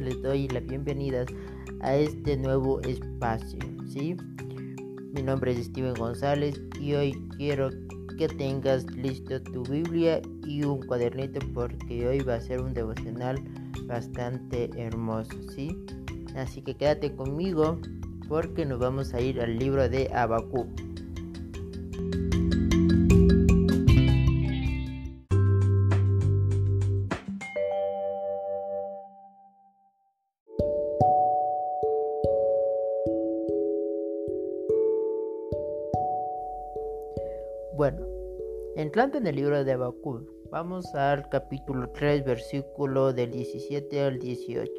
Les doy las bienvenidas a este nuevo espacio, ¿sí? Mi nombre es Steven González y hoy quiero que tengas listo tu Biblia y un cuadernito porque hoy va a ser un devocional bastante hermoso, ¿sí? Así que quédate conmigo porque nos vamos a ir al libro de Abacú. Entrando en el libro de Habacuc, vamos al capítulo 3, versículo del 17 al 18.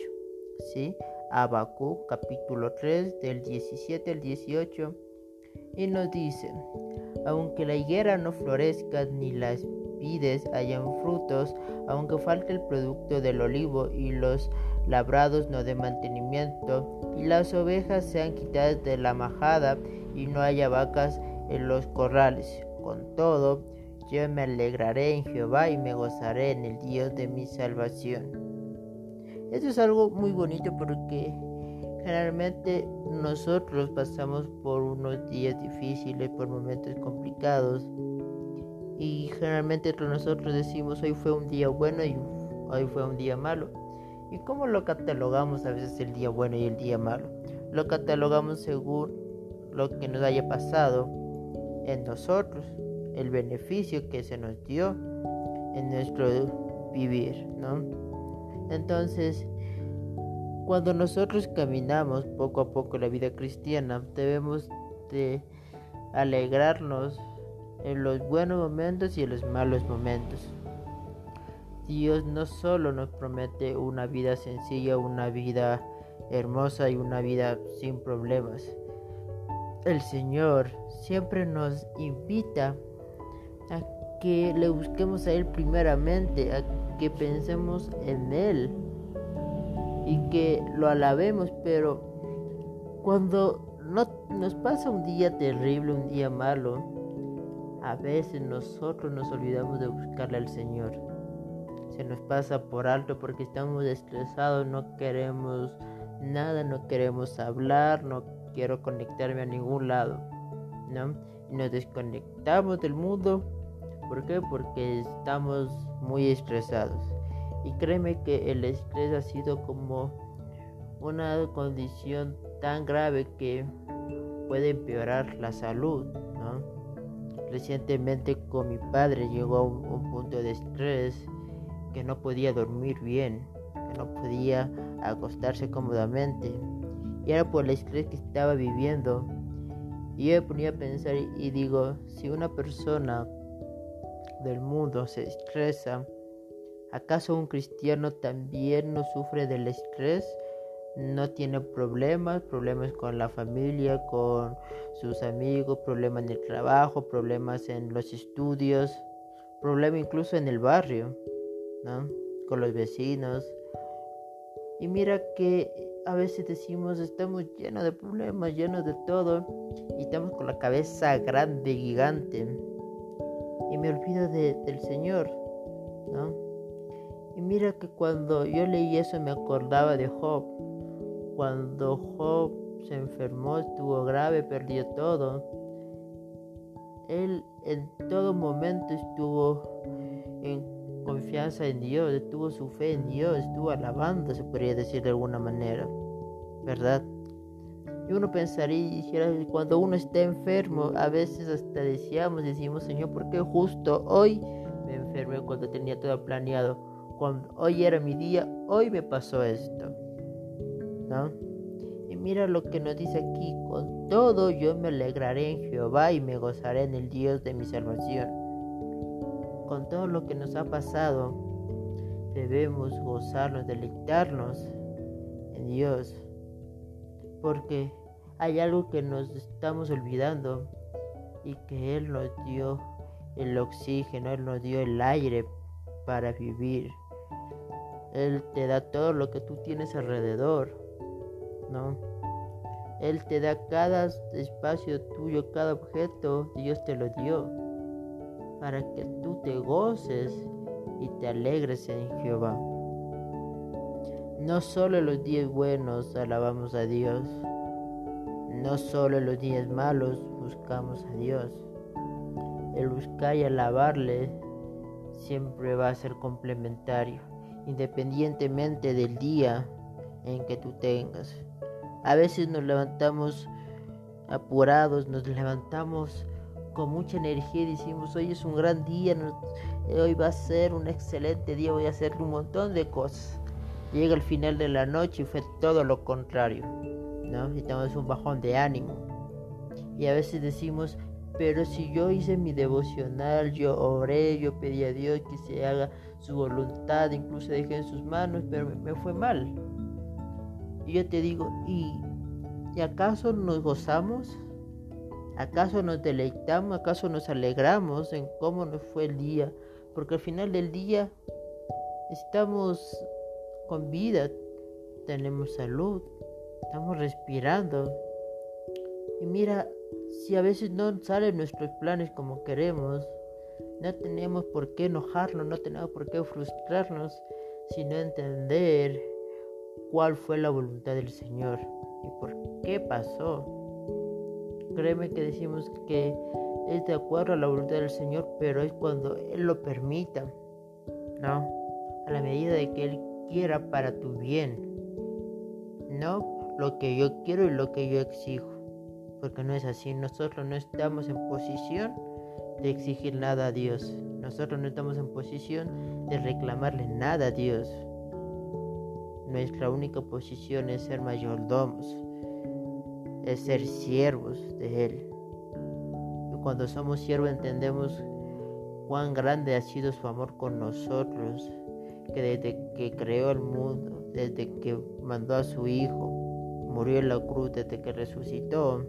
¿Sí? Habacuc, capítulo 3, del 17 al 18. Y nos dice, aunque la higuera no florezca ni las vides hayan frutos, aunque falte el producto del olivo y los labrados no de mantenimiento, y las ovejas sean quitadas de la majada y no haya vacas en los corrales con todo, yo me alegraré en Jehová y me gozaré en el Dios de mi salvación. Esto es algo muy bonito porque generalmente nosotros pasamos por unos días difíciles, por momentos complicados. Y generalmente nosotros decimos hoy fue un día bueno y hoy fue un día malo. ¿Y cómo lo catalogamos a veces el día bueno y el día malo? Lo catalogamos según lo que nos haya pasado en nosotros, el beneficio que se nos dio en nuestro vivir, ¿no? Entonces, cuando nosotros caminamos poco a poco la vida cristiana, debemos de alegrarnos en los buenos momentos y en los malos momentos. Dios no solo nos promete una vida sencilla, una vida hermosa y una vida sin problemas, el Señor siempre nos invita a que le busquemos a Él primeramente, a que pensemos en Él y que lo alabemos, pero cuando no, nos pasa un día terrible, un día malo, a veces nosotros nos olvidamos de buscarle al Señor. Se nos pasa por alto porque estamos estresados, no queremos nada, no queremos hablar, no quiero conectarme a ningún lado, ¿no? Y nos desconectamos del mundo, ¿por qué? Porque estamos muy estresados. Y créeme que el estrés ha sido como una condición tan grave que puede empeorar la salud, ¿no? Recientemente con mi padre llegó a un, un punto de estrés que no podía dormir bien, que no podía acostarse cómodamente y era por el estrés que estaba viviendo. Y yo me ponía a pensar y digo, si una persona del mundo se estresa, ¿acaso un cristiano también no sufre del estrés? No tiene problemas, problemas con la familia, con sus amigos, problemas en el trabajo, problemas en los estudios, problemas incluso en el barrio, ¿no? Con los vecinos. Y mira que a veces decimos estamos llenos de problemas, llenos de todo, y estamos con la cabeza grande, gigante, y me olvido del Señor, ¿no? Y mira que cuando yo leí eso me acordaba de Job, cuando Job se enfermó, estuvo grave, perdió todo, él en todo momento estuvo en confianza en Dios, tuvo su fe en Dios, estuvo alabando, se podría decir de alguna manera, ¿verdad? Y uno pensaría, cuando uno está enfermo, a veces hasta decíamos, decimos, Señor, ¿por qué justo hoy me enfermé cuando tenía todo planeado? Cuando hoy era mi día, hoy me pasó esto, ¿no? Y mira lo que nos dice aquí, con todo yo me alegraré en Jehová y me gozaré en el Dios de mi salvación con todo lo que nos ha pasado, debemos gozarnos, deleitarnos en Dios. Porque hay algo que nos estamos olvidando y que Él nos dio el oxígeno, Él nos dio el aire para vivir. Él te da todo lo que tú tienes alrededor, ¿no? Él te da cada espacio tuyo, cada objeto, Dios te lo dio para que tú te goces y te alegres en Jehová. No solo los días buenos alabamos a Dios, no solo los días malos buscamos a Dios. El buscar y alabarle siempre va a ser complementario, independientemente del día en que tú tengas. A veces nos levantamos apurados, nos levantamos con mucha energía y decimos, hoy es un gran día, hoy va a ser un excelente día, voy a hacer un montón de cosas. Llega el final de la noche y fue todo lo contrario, ¿no? Y tenemos un bajón de ánimo. Y a veces decimos, pero si yo hice mi devocional, yo oré, yo pedí a Dios que se haga su voluntad, incluso dejé en sus manos, pero me, fue mal. Y yo te digo, ¿y, ¿y acaso nos gozamos? ¿Acaso nos deleitamos? ¿Acaso nos alegramos en cómo nos fue el día? Porque al final del día estamos con vida, tenemos salud, estamos respirando. Y mira, si a veces no salen nuestros planes como queremos, no tenemos por qué enojarnos, no tenemos por qué frustrarnos, sino entender cuál fue la voluntad del Señor y por qué pasó. Créeme que decimos que es de acuerdo a la voluntad del Señor, pero es cuando Él lo permita, ¿no? A la medida de que Él para tu bien, no lo que yo quiero y lo que yo exijo, porque no es así. Nosotros no estamos en posición de exigir nada a Dios, nosotros no estamos en posición de reclamarle nada a Dios. Nuestra única posición es ser mayordomos es ser siervos de Él. Y cuando somos siervos entendemos cuán grande ha sido su amor con nosotros, que desde que creó el mundo, desde que mandó a su Hijo, murió en la cruz, desde que resucitó,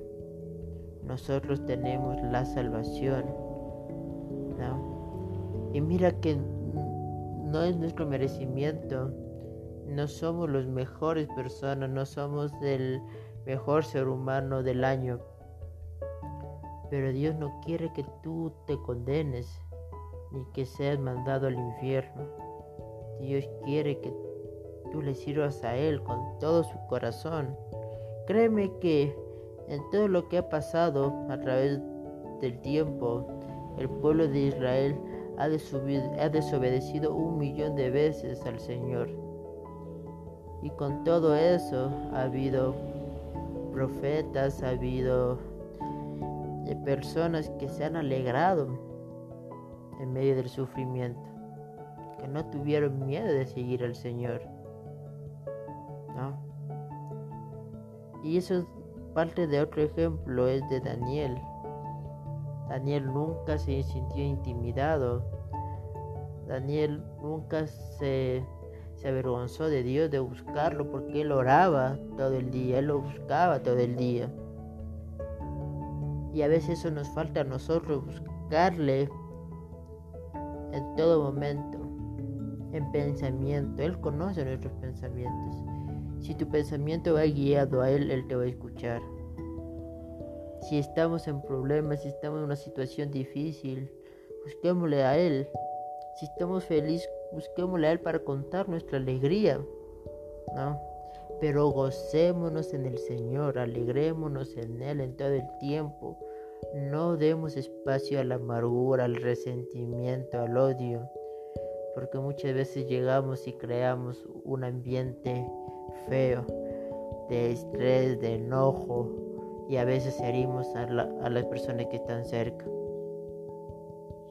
nosotros tenemos la salvación. Y mira que no es nuestro merecimiento, no somos los mejores personas, no somos del mejor ser humano del año. Pero Dios no quiere que tú te condenes ni que seas mandado al infierno. Dios quiere que tú le sirvas a Él con todo su corazón. Créeme que en todo lo que ha pasado a través del tiempo, el pueblo de Israel ha, desobedecido un millón de veces al Señor. Y con todo eso ha habido profetas, ha habido de personas que se han alegrado en medio del sufrimiento, que no tuvieron miedo de seguir al Señor. Y eso es parte de otro ejemplo, es de Daniel. Daniel nunca se sintió intimidado. Daniel nunca se se avergonzó de Dios de buscarlo porque él oraba todo el día, él lo buscaba todo el día. Y a veces eso nos falta a nosotros, buscarle en todo momento, en pensamiento. Él conoce nuestros pensamientos. Si tu pensamiento va guiado a Él, Él te va a escuchar. Si estamos en problemas, si estamos en una situación difícil, busquémosle a Él. Si estamos felices, busquémosle a Él para contar nuestra alegría, ¿no? Pero gocémonos en el Señor, alegrémonos en Él en todo el tiempo. No demos espacio a la amargura, al resentimiento, al odio, porque muchas veces llegamos y creamos un ambiente feo de estrés, de enojo, y a veces herimos a, las personas que están cerca.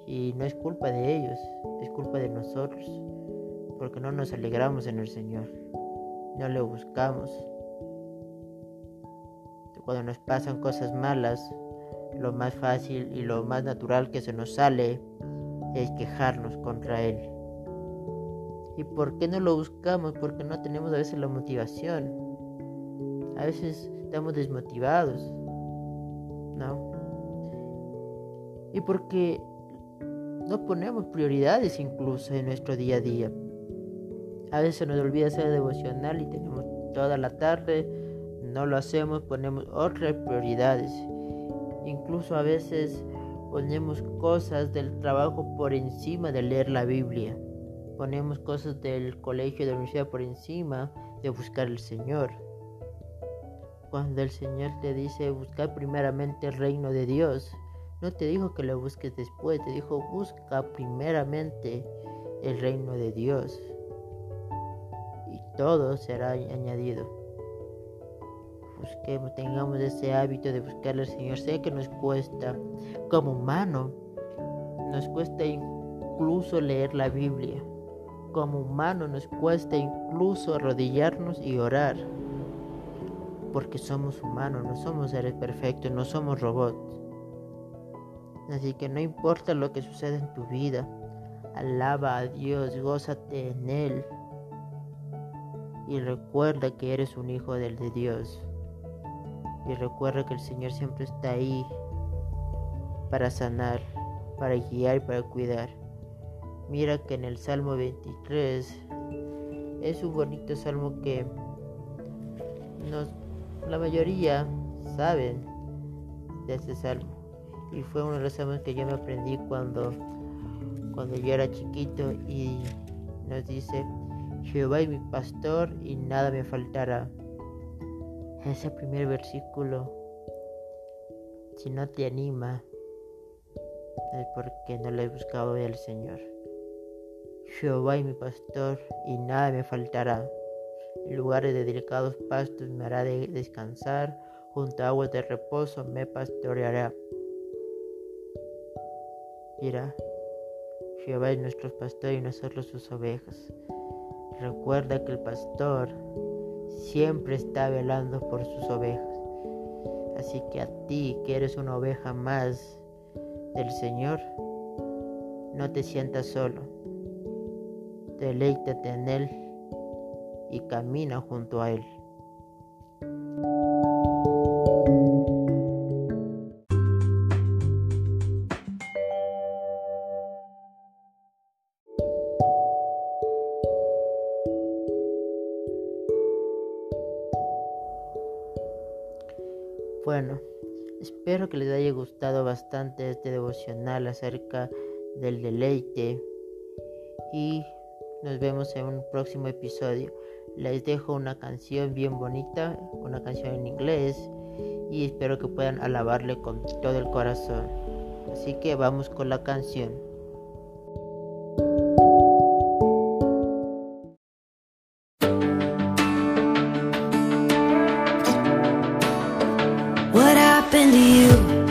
Y no es culpa de ellos, es culpa de nosotros, porque no nos alegramos en el Señor, no le buscamos. Cuando nos pasan cosas malas, lo más fácil y lo más natural que se nos sale es quejarnos contra Él. ¿Y por qué no lo buscamos? Porque no tenemos a veces la motivación. A veces estamos desmotivados. ¿No? Y porque no ponemos prioridades incluso en nuestro día a día. A veces nos olvida hacer devocional y tenemos toda la tarde, no lo hacemos, ponemos otras prioridades. Incluso a veces ponemos cosas del trabajo por encima de leer la Biblia. Ponemos cosas del colegio, de la universidad por encima de buscar al Señor. Cuando el Señor te dice buscar primeramente el reino de Dios, no te dijo que lo busques después, te dijo busca primeramente el reino de Dios y todo será añadido. Busquemos, tengamos ese hábito de buscar al Señor. Sé que nos cuesta, como humano, nos cuesta incluso leer la Biblia. Como humano nos cuesta incluso arrodillarnos y orar. Porque somos humanos, no somos seres perfectos, no somos robots. Así que no importa lo que suceda en tu vida, alaba a Dios, gózate en Él. Y recuerda que eres un hijo del de Dios. Y recuerda que el Señor siempre está ahí para sanar, para guiar y para cuidar. Mira que en el Salmo 23 es un bonito salmo que la mayoría saben de este salmo. Y fue uno de los salmos que yo me aprendí cuando, cuando yo era chiquito y nos dice, Jehová es mi pastor y nada me faltará. Ese primer versículo, si no te anima, es porque no le he buscado al Señor. Jehová es mi pastor y nada me faltará. En lugares de delicados pastos me hará descansar, junto a aguas de reposo me pastoreará. Mira, Jehová es nuestro pastor y nosotros sus ovejas. Recuerda que el pastor siempre está velando por sus ovejas. Así que a ti, que eres una oveja más del Señor, no te sientas solo. Deleítate en Él y camina junto a Él. Bueno, espero que les haya gustado bastante este devocional acerca del deleite y nos vemos en un próximo episodio. Les dejo una canción bien bonita, una canción en inglés y espero que puedan alabarle con todo el corazón. Así que vamos con la canción. happened to you?